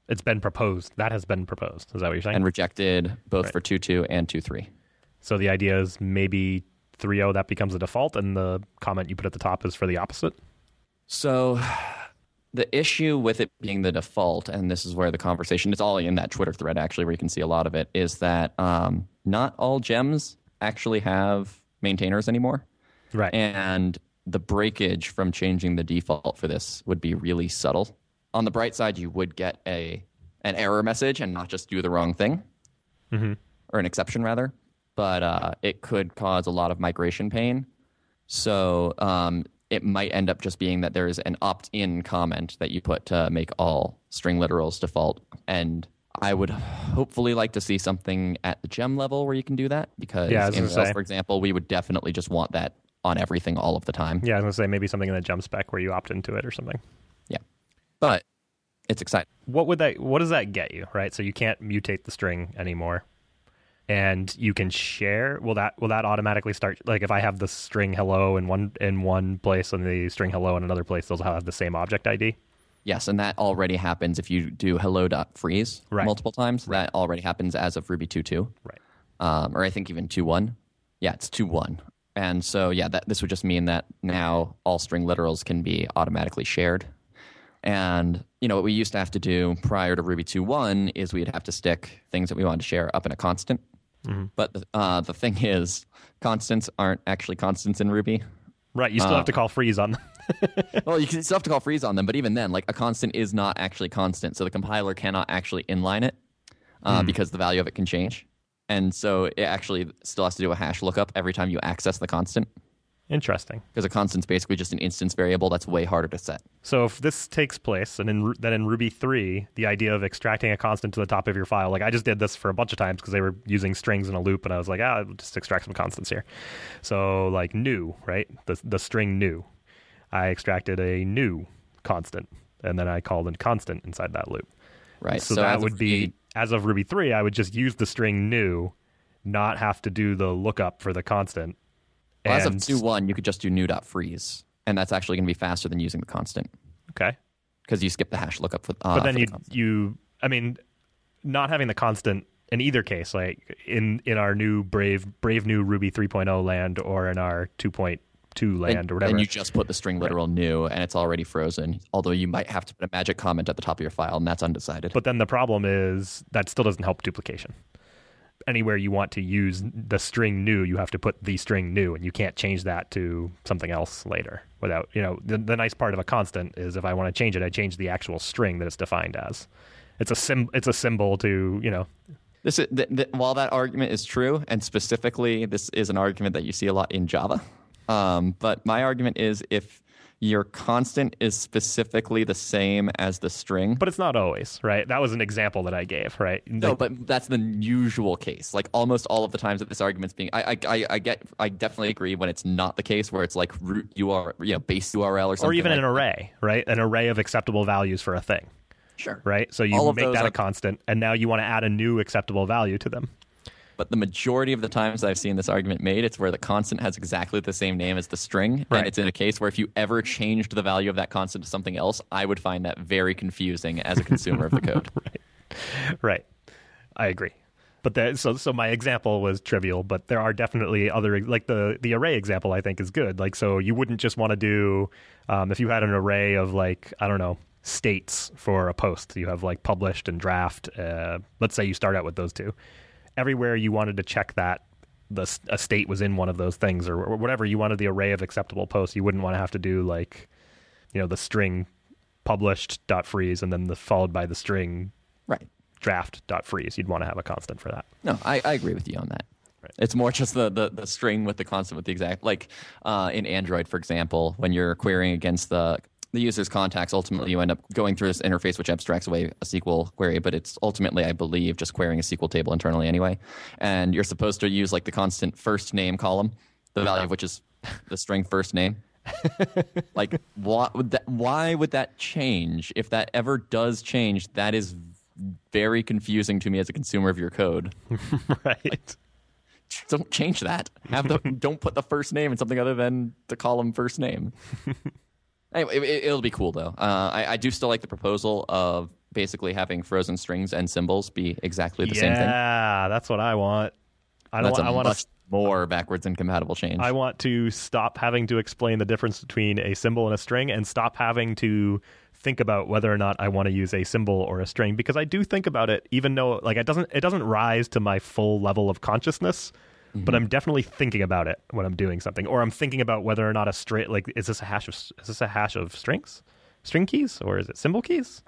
Speaker 3: It's been proposed. That has been proposed. Is that what you're saying?
Speaker 2: and rejected both
Speaker 3: Right.
Speaker 2: for 2.2 and 2.3.
Speaker 3: so the idea is maybe 3.0 that becomes the default, and the comment you put at the top is for the opposite.
Speaker 2: So the issue with it being the default, and this is where the conversation it's all in that Twitter thread actually, where you can see a lot of it, is that um, not all gems actually have maintainers anymore.
Speaker 3: Right.
Speaker 2: And the breakage from changing the default for this would be really subtle. On the bright side, you would get a an error message and not just do the wrong thing,
Speaker 3: Mhm.
Speaker 2: or an exception rather. But uh, it could cause a lot of migration pain. So um, it might end up just being that there is an opt-in comment that you put to make all string literals default. And I would hopefully like to see something at the gem level where you can do that because
Speaker 3: Yeah,
Speaker 2: in
Speaker 3: say.
Speaker 2: for example, we would definitely just want that on everything all of the time.
Speaker 3: yeah, I was going to say maybe something in the gem spec where you opt into it or something.
Speaker 2: Yeah. But it's exciting.
Speaker 3: what would that what does that get you right so you can't mutate the string anymore and you can share will that will that automatically start like if i have the string hello in one in one place and the string hello in another place those have the same object id
Speaker 2: Yes, and that already happens if you do hello.freeze
Speaker 3: Right.
Speaker 2: multiple times. That already happens as of Ruby 2.2.
Speaker 3: right
Speaker 2: um, or I think even 2.1. Yeah, it's 2.1. And so, yeah, that, this would just mean that now all string literals can be automatically shared. And, you know, what we used to have to do prior to Ruby 2.1 is we'd have to stick things that we wanted to share up in a constant. But the, uh, the thing is, constants aren't actually constants in Ruby.
Speaker 3: right you still have to call freeze on them.
Speaker 2: well, you still have to call freeze on them, but even then, like a constant is not actually constant, so the compiler cannot actually inline it uh, because the value of it can change, and so it actually still has to do a hash lookup every time you access the constant
Speaker 3: interesting.
Speaker 2: Because a constant's basically just an instance variable that's way harder to set.
Speaker 3: so if this takes place and in then in ruby 3 the idea of extracting a constant to the top of your file like i just did this for a bunch of times because they were using strings in a loop and i was like ah I'll just extract some constants here. So like new right? The, the string new. I extracted a new constant and then i called a constant inside that loop.
Speaker 2: Right.
Speaker 3: so,
Speaker 2: as
Speaker 3: that would be
Speaker 2: Ruby-
Speaker 3: as of ruby 3 i would just use the string new not have to do the lookup for the constant
Speaker 2: well, as of
Speaker 3: and-
Speaker 2: 2.1, you could just do new.freeze, and that's actually going to be faster than using the constant
Speaker 3: okay
Speaker 2: because you skip the hash lookup for. Uh,
Speaker 3: but then
Speaker 2: for the
Speaker 3: you
Speaker 2: constant.
Speaker 3: you i mean not having the constant in either case like in in our new brave brave new ruby 3.0 land or in our 2.2 land
Speaker 2: and,
Speaker 3: or whatever
Speaker 2: and you just put the string literal new, and it's already frozen. Although you might have to put a magic comment at the top of your file, and that's undecided.
Speaker 3: but then the problem is that still doesn't help duplication anywhere you want to use the string new you have to put the string new and you can't change that to something else later without you know the, the nice part of a constant is if i want to change it i change the actual string that it's defined as it's a sim it's a symbol to you know
Speaker 2: This is, th- th- while that argument is true, and specifically, this is an argument that you see a lot in Java. Um, but my argument is if your constant is specifically the same as the string.
Speaker 3: but it's not always right that was an example that i gave right
Speaker 2: no, but that's the usual case. Like almost all of the times that this argument's being, I, I, I, I get, I definitely agree when it's not the case where it's like root URL, you know, base URL or something.
Speaker 3: or even
Speaker 2: like
Speaker 3: an array, right? An array of acceptable values for a thing,
Speaker 2: Sure.
Speaker 3: right? So you make that
Speaker 2: are-
Speaker 3: a constant, and now you want to add a new acceptable value to them.
Speaker 2: But the majority of the times I've seen this argument made, it's where the constant has exactly the same name as the string.
Speaker 3: Right.
Speaker 2: And it's in a case where if you ever changed the value of that constant to something else, I would find that very confusing as a consumer of the code.
Speaker 3: Right. right. I agree. But that, so so my example was trivial, but there are definitely other like the the array example I think is good. Like so you wouldn't just want to do um, if you had an array of like I don't know states for a post. You have like published and draft. Uh, let's say you start out with those two. Everywhere you wanted to check that the a state was in one of those things or, or whatever you wanted the array of acceptable posts. You wouldn't want to have to do like you know the string published dot freeze and then the followed by the string
Speaker 2: Right.
Speaker 3: draft dot freeze. You'd want to have a constant for that.
Speaker 2: No, I, I agree with you on that.
Speaker 3: Right.
Speaker 2: It's more just the, the, the string with the constant with the exact like uh, in Android, for example, when you're querying against the the user's contacts, ultimately you end up going through this interface which abstracts away a SQL query, but it's ultimately, I believe, just querying a SQL table internally anyway. And you're supposed to use like the constant first name column, the value of uh-huh. which is the string first name. like, why would that? Why would that change? If that ever does change, that is very confusing to me as a consumer of your code.
Speaker 3: right.
Speaker 2: Don't change that. Have the don't put the first name in something other than the column first name. Anyway, it, will be cool though. Uh, I, I do still like the proposal of basically having frozen strings and symbols be exactly the
Speaker 3: yeah,
Speaker 2: same thing.
Speaker 3: Yeah, that's what I want. I don't.
Speaker 2: That's
Speaker 3: want,
Speaker 2: a
Speaker 3: I want
Speaker 2: much more backwards incompatible change.
Speaker 3: I want to stop having to explain the difference between a symbol and a string, and stop having to think about whether or not I want to use a symbol or a string because I do think about it, even though like it doesn't it doesn't rise to my full level of consciousness. Mm-hmm. But I'm definitely thinking about it when I'm doing something, or I'm thinking about whether or not a straight like is this a hash of is this a hash of strings, string keys, or is it symbol keys?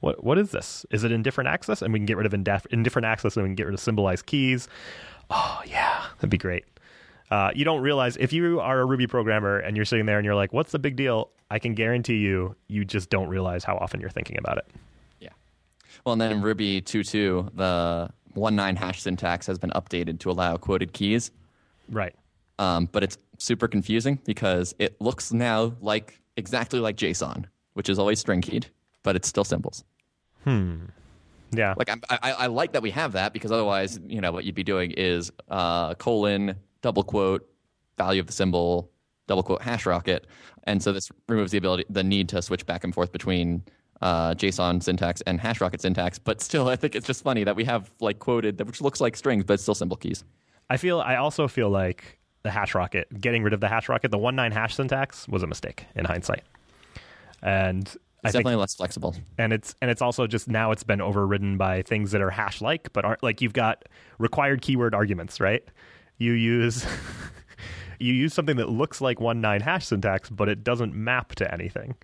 Speaker 3: What what is this? Is it indifferent access? And we can get rid of indif- indifferent access, and we can get rid of symbolized keys. Oh yeah, that'd be great. Uh, you don't realize if you are a Ruby programmer and you're sitting there and you're like, "What's the big deal?" I can guarantee you, you just don't realize how often you're thinking about it.
Speaker 2: Yeah. Well, and then Ruby 2.2, the 1.9 hash syntax has been updated to allow quoted keys.
Speaker 3: Right.
Speaker 2: Um, but it's super confusing because it looks now like exactly like JSON, which is always string keyed, but it's still symbols.
Speaker 3: Hmm. Yeah.
Speaker 2: Like I'm, I, I like that we have that because otherwise, you know, what you'd be doing is uh, colon double quote value of the symbol double quote hash rocket, and so this removes the ability the need to switch back and forth between uh, JSON syntax and hash rocket syntax. But still, I think it's just funny that we have like quoted that which looks like strings, but it's still symbol keys.
Speaker 3: I feel I also feel like the hash rocket, getting rid of the hash rocket, the one nine hash syntax was a mistake in hindsight, and
Speaker 2: it's definitely less flexible.
Speaker 3: And it's and it's also just now it's been overridden by things that are hash like, but aren't like you've got required keyword arguments, right? You use you use something that looks like one nine hash syntax, but it doesn't map to anything.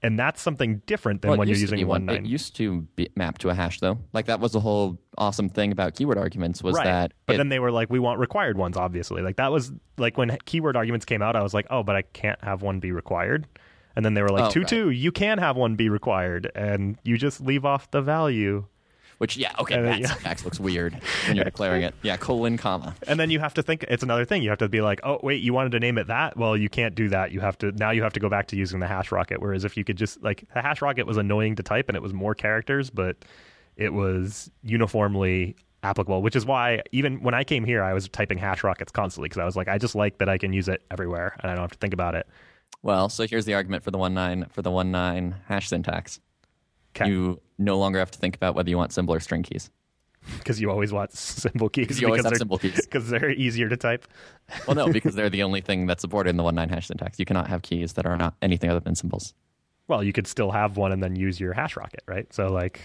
Speaker 3: And that's something different than
Speaker 2: well,
Speaker 3: when you're using one
Speaker 2: nine. It used to be map to a hash though. Like that was the whole awesome thing about keyword arguments was
Speaker 3: right.
Speaker 2: that.
Speaker 3: But
Speaker 2: it,
Speaker 3: then they were like, we want required ones, obviously. Like that was like when keyword arguments came out, I was like, oh, but I can't have one be required. And then they were like, oh, two right. two, you can have one be required, and you just leave off the value.
Speaker 2: Which yeah, okay, and that yeah. syntax looks weird when you're declaring it. Yeah, colon comma.
Speaker 3: And then you have to think it's another thing. You have to be like, oh wait, you wanted to name it that? Well, you can't do that. You have to now you have to go back to using the hash rocket. Whereas if you could just like the hash rocket was annoying to type and it was more characters, but it was uniformly applicable, which is why even when I came here, I was typing hash rockets constantly because I was like, I just like that I can use it everywhere and I don't have to think about it.
Speaker 2: Well, so here's the argument for the one nine for the one nine hash syntax. Okay. You no longer have to think about whether you want symbol or string keys.
Speaker 3: Because you always want symbol keys.
Speaker 2: Because you always have symbol keys.
Speaker 3: Because they're easier to type.
Speaker 2: well, no, because they're the only thing that's supported in the one nine hash syntax. You cannot have keys that are not anything other than symbols.
Speaker 3: Well, you could still have one and then use your hash rocket, right? So like.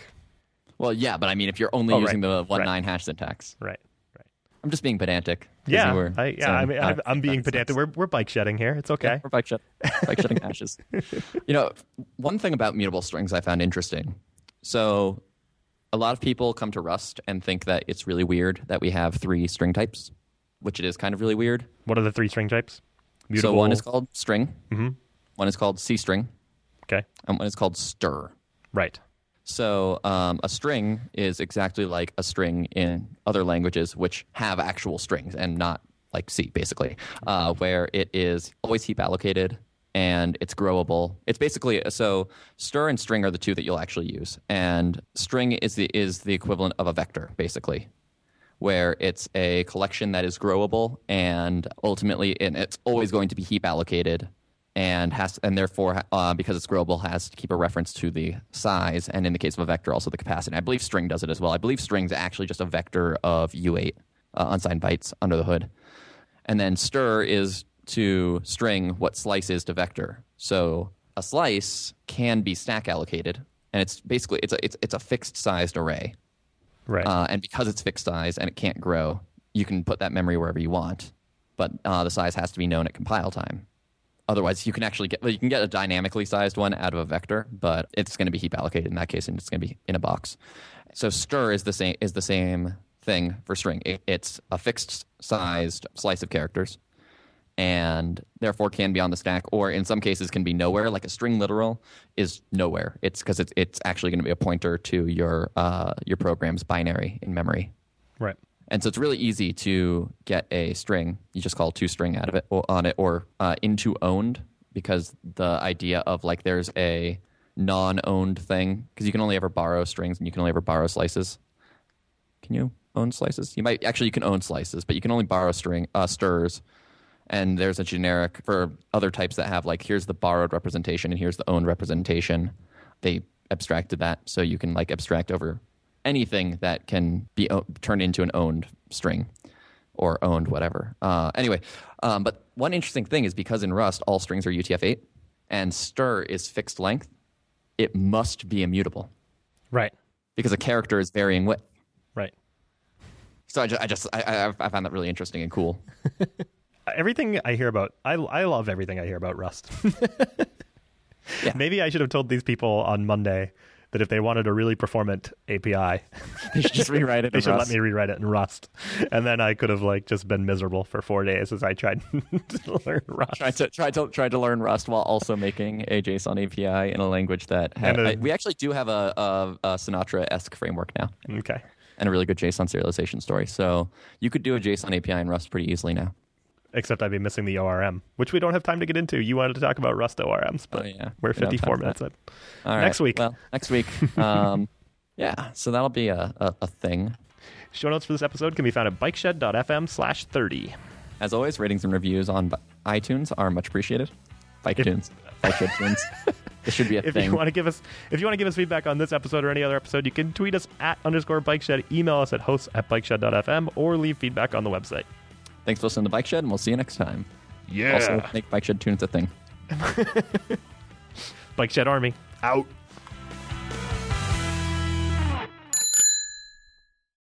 Speaker 2: Well, yeah, but I mean, if you're only oh, using right. the one right. nine hash syntax,
Speaker 3: right?
Speaker 2: I'm just being pedantic.
Speaker 3: Yeah, were, I, yeah. So I mean, I'm, I'm being pedantic. We're we're bike shedding here. It's okay.
Speaker 2: Yeah, we're bike shed, bike shedding ashes. You know, one thing about mutable strings I found interesting. So, a lot of people come to Rust and think that it's really weird that we have three string types, which it is kind of really weird.
Speaker 3: What are the three string types?
Speaker 2: Mutable. So one is called string.
Speaker 3: Mm-hmm.
Speaker 2: One is called C string.
Speaker 3: Okay.
Speaker 2: And one is called stir.
Speaker 3: Right.
Speaker 2: So um, a string is exactly like a string in other languages, which have actual strings and not like C, basically, uh, where it is always heap allocated and it's growable. It's basically so stir and string are the two that you'll actually use, and string is the is the equivalent of a vector, basically, where it's a collection that is growable and ultimately and it's always going to be heap allocated and has and therefore uh, because it's growable has to keep a reference to the size and in the case of a vector also the capacity. I believe string does it as well. I believe string's actually just a vector of U8 uh, unsigned bytes under the hood, and then stir is to string what slice is to vector. So a slice can be stack allocated, and it's basically it's a it's, it's a fixed sized array,
Speaker 3: right?
Speaker 2: Uh, and because it's fixed size and it can't grow, you can put that memory wherever you want, but uh, the size has to be known at compile time. Otherwise, you can actually get you can get a dynamically sized one out of a vector, but it's going to be heap allocated in that case, and it's going to be in a box. So stir is the same is the same thing for string. It, it's a fixed sized slice of characters, and therefore can be on the stack, or in some cases can be nowhere. Like a string literal is nowhere. It's because it's it's actually going to be a pointer to your uh, your program's binary in memory.
Speaker 3: Right.
Speaker 2: And so it's really easy to get a string. You just call to string out of it or on it or uh, into owned because the idea of like there's a non-owned thing because you can only ever borrow strings and you can only ever borrow slices. Can you own slices? You might actually you can own slices, but you can only borrow string uh, stirs. And there's a generic for other types that have like here's the borrowed representation and here's the owned representation. They abstracted that so you can like abstract over anything that can be o- turned into an owned string or owned whatever. Uh, anyway, um, but one interesting thing is because in Rust all strings are UTF-8 and stir is fixed length, it must be immutable
Speaker 3: Right.
Speaker 2: because a character is varying width.
Speaker 3: Right.
Speaker 2: So I just, I just, I, I, I found that really interesting and cool.
Speaker 3: Everything I hear about, I, I love everything I hear about Rust.
Speaker 2: Yeah.
Speaker 3: Maybe I should have told these people on Monday that if they wanted a really performant API,
Speaker 2: They should just rewrite it.
Speaker 3: they
Speaker 2: in
Speaker 3: should
Speaker 2: Rust.
Speaker 3: let me rewrite it in Rust, and then I could have like just been miserable for four days as I tried to learn Rust.
Speaker 2: Tried to try to try to learn Rust while also making a JSON API in a language that had,
Speaker 3: a-
Speaker 2: I- we actually do have a, a, a Sinatra esque framework now
Speaker 3: Okay.
Speaker 2: and a really good JSON serialization story. So you could do a JSON API in Rust pretty easily now.
Speaker 3: Except I'd be missing the ORM, which we don't have time to get into. You wanted to talk about Rust ORMs, but
Speaker 2: Oh, yeah.
Speaker 3: we're
Speaker 2: We
Speaker 3: 54 minutes in.
Speaker 2: All
Speaker 3: Next
Speaker 2: right.
Speaker 3: week.
Speaker 2: Well, next week. Um, yeah. So that'll be a, a, a thing.
Speaker 3: Show notes for this episode can be found at bikeshed.fm slash 30.
Speaker 2: As always, ratings and reviews on iTunes are much appreciated. Bike tunes, bike shed tunes. This should be a
Speaker 3: If
Speaker 2: thing.
Speaker 3: you want to give us if you want to give us feedback on this episode or any other episode, you can tweet us at underscore bikeshed, email us at hosts at bikeshed.fm, or leave feedback on the website.
Speaker 2: Thanks for listening to Bike Shed, and we'll see you next time.
Speaker 3: Yeah.
Speaker 2: Also, make Bike Shed tunes a thing.
Speaker 3: Bike Shed Army. Out.